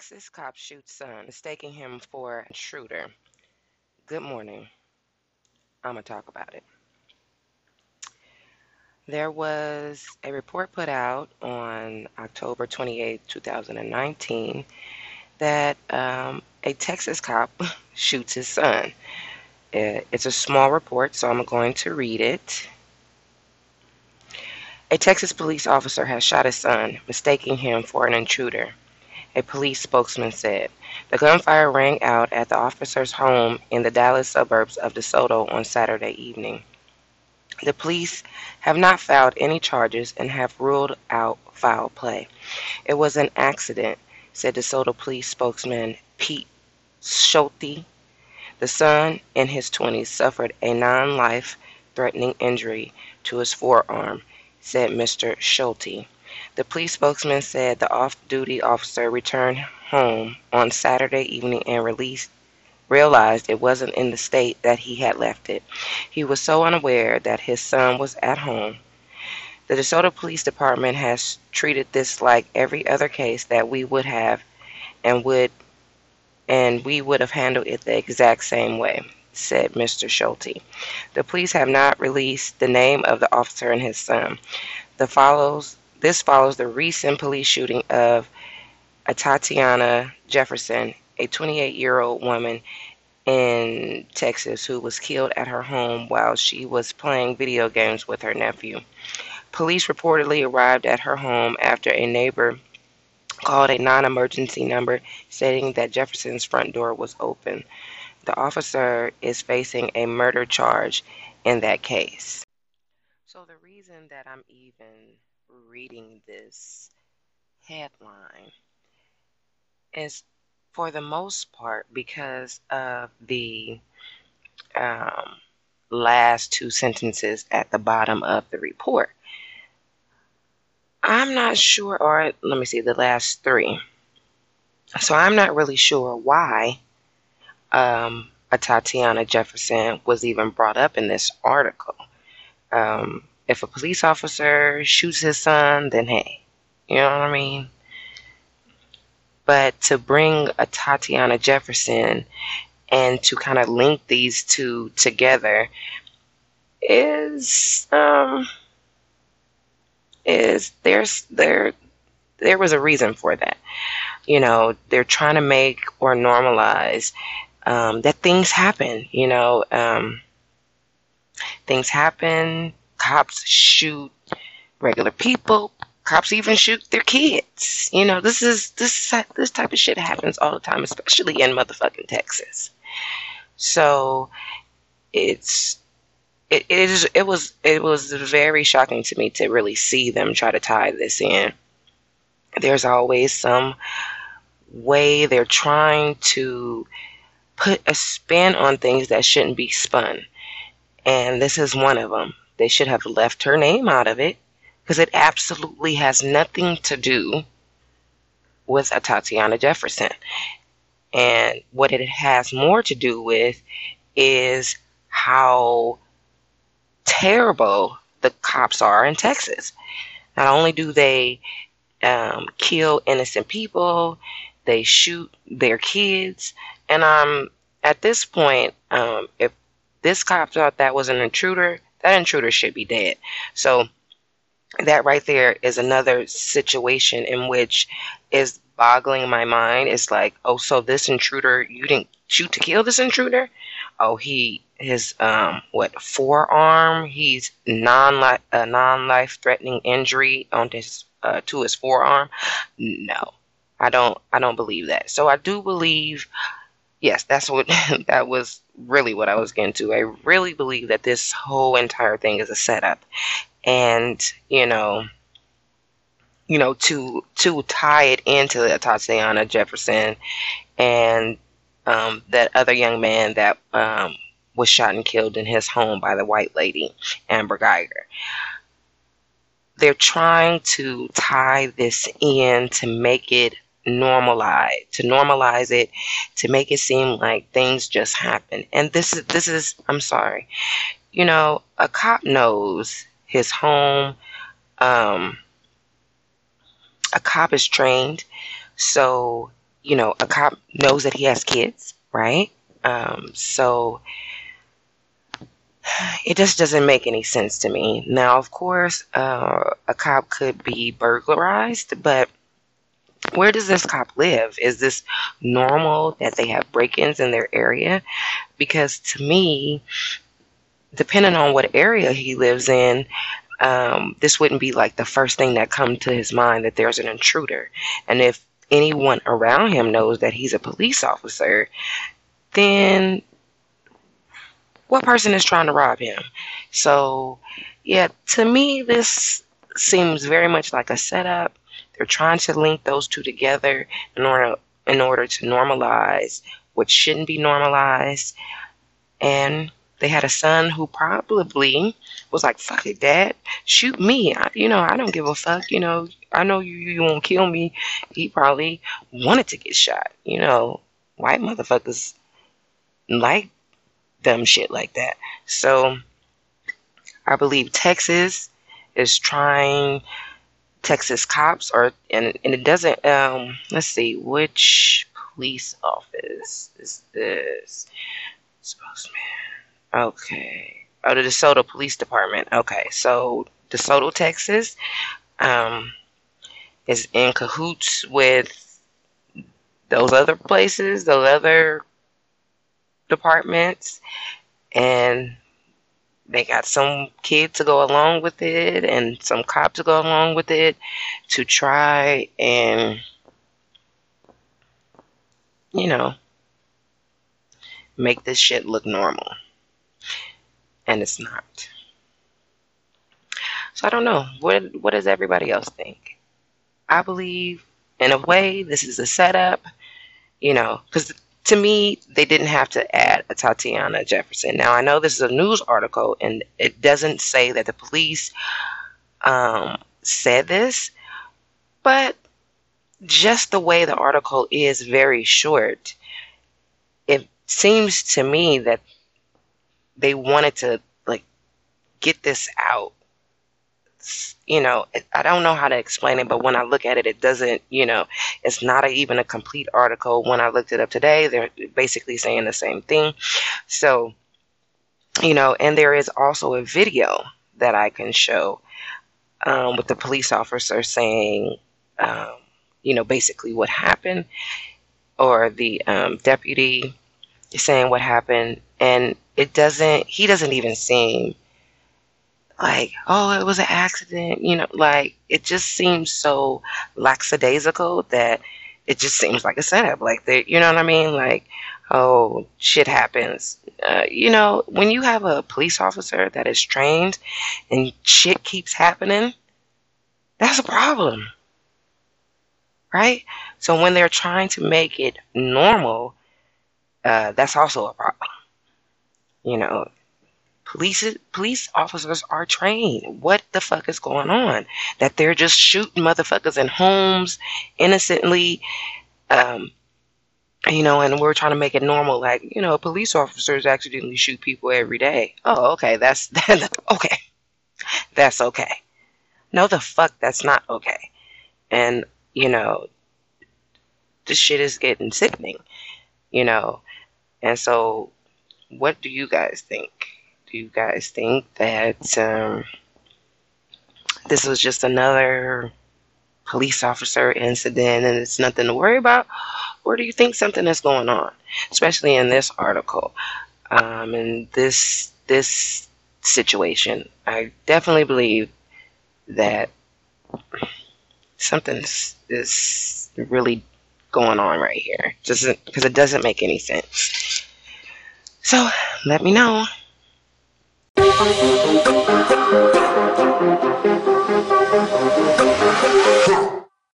Texas cop shoots son, mistaking him for intruder. Good morning. I'm going to talk about it. There was a report put out on October 28, 2019, that um, a Texas cop shoots his son. It's a small report, so I'm going to read it. A Texas police officer has shot his son, mistaking him for an intruder a police spokesman said. The gunfire rang out at the officer's home in the Dallas suburbs of DeSoto on Saturday evening. The police have not filed any charges and have ruled out foul play. It was an accident, said DeSoto police spokesman Pete Schulte. The son, in his 20s, suffered a non life threatening injury to his forearm, said Mr. Schulte. The police spokesman said the off-duty officer returned home on Saturday evening and released, realized it wasn't in the state that he had left it. He was so unaware that his son was at home. The DeSoto Police Department has treated this like every other case that we would have and would and we would have handled it the exact same way, said Mr. Schulte. The police have not released the name of the officer and his son. The follows this follows the recent police shooting of Tatiana Jefferson, a 28 year old woman in Texas who was killed at her home while she was playing video games with her nephew. Police reportedly arrived at her home after a neighbor called a non emergency number stating that Jefferson's front door was open. The officer is facing a murder charge in that case. So, the reason that I'm even reading this headline is for the most part because of the um, last two sentences at the bottom of the report. I'm not sure, or let me see, the last three. So I'm not really sure why um, Atatiana Jefferson was even brought up in this article. Um, if a police officer shoots his son, then hey, you know what I mean? But to bring Atatiana Jefferson and to kind of link these two together is um is there's there there was a reason for that. You know, they're trying to make or normalize um, that things happen. You know, um, things happen cops shoot regular people. Cops even shoot their kids. You know, this is this this type of shit happens all the time, especially in motherfucking Texas. So it's it, it is it was it was very shocking to me to really see them try to tie this in. There's always some way they're trying to put a spin on things that shouldn't be spun. And this is one of them. They should have left her name out of it because it absolutely has nothing to do with Atatiana Jefferson. And what it has more to do with is how terrible the cops are in Texas. Not only do they um, kill innocent people, they shoot their kids. And um, at this point, um, if this cop thought that was an intruder, that intruder should be dead. So that right there is another situation in which is boggling my mind. It's like, oh, so this intruder, you didn't shoot to kill this intruder? Oh, he his um what forearm? He's non life a non life threatening injury on his uh, to his forearm. No, I don't. I don't believe that. So I do believe yes, that's what that was really what I was getting to. I really believe that this whole entire thing is a setup, and you know, you know, to to tie it into the Tatiana Jefferson and um, that other young man that um, was shot and killed in his home by the white lady, Amber Guyger. They're trying to tie this in to make it normalize to normalize it to make it seem like things just happen and this is this is i'm sorry you know a cop knows his home um a cop is trained so you know, a cop knows that he has kids, right? Um, so it just doesn't make any sense to me. Now, of course, uh, a cop could be burglarized, but where does this cop live? Is this normal that they have break ins in their area? Because to me, depending on what area he lives in, um, this wouldn't be like the first thing that come to his mind that there's an intruder. And if anyone around him knows that he's a police officer, then what person is trying to rob him? So, yeah, to me, this seems very much like a setup. They're trying to link those two together in order in order to normalize what shouldn't be normalized. And they had a son who probably was like, "Fuck it, Dad, shoot me." I, you know, I don't give a fuck. You know, I know you you won't kill me. He probably wanted to get shot. You know, white motherfuckers like dumb shit like that. So I believe Texas is trying Texas cops or and, and it doesn't um let's see which police office is this? Spokesman. Okay. Oh the DeSoto Police Department. Okay. So DeSoto Texas um is in cahoots with those other places those other departments and they got some kid to go along with it and some cop to go along with it to try and you know make this shit look normal. And it's not. So i don't know. What what does everybody else think? I believe in a way this is a setup you know because to me, they didn't have to add Atatiana Jefferson. Now, I know this is a news article and it doesn't say that the police um, said this, but just the way the article is very short, it seems to me that they wanted to like get this out you know, I don't know how to explain it, but when I look at it, it doesn't, you know, it's not a, even a complete article. When I looked it up today, they're basically saying the same thing. So, you know, and there is also a video that I can show um, with the police officer saying, um, you know, basically what happened, or the um, deputy saying what happened, and it doesn't, he doesn't even seem like, oh, it was an accident, you know, like it just seems so lackadaisical that it just seems like a setup. Like they, you know what I mean? Like, oh, shit happens. Uh, you know, when you have a police officer that is trained and shit keeps happening, that's a problem. Right? So when they're trying to make it normal, uh, that's also a problem. You know, Police police officers are trained. What the fuck is going on? That they're just shooting motherfuckers in homes innocently. Um, you know, and we're trying to make it normal, like you know, police officers accidentally shoot people every day. Oh, okay, that's that, okay, that's okay. No, the fuck, that's not okay. And you know, this shit is getting sickening. You know, and so, what do you guys think? You guys think that um, this was just another police officer incident and it's nothing to worry about? Or do you think something is going on? Especially in this article, um, in this this situation, I definitely believe that something is really going on right here. Just because it doesn't make any sense. So let me know. Thank you.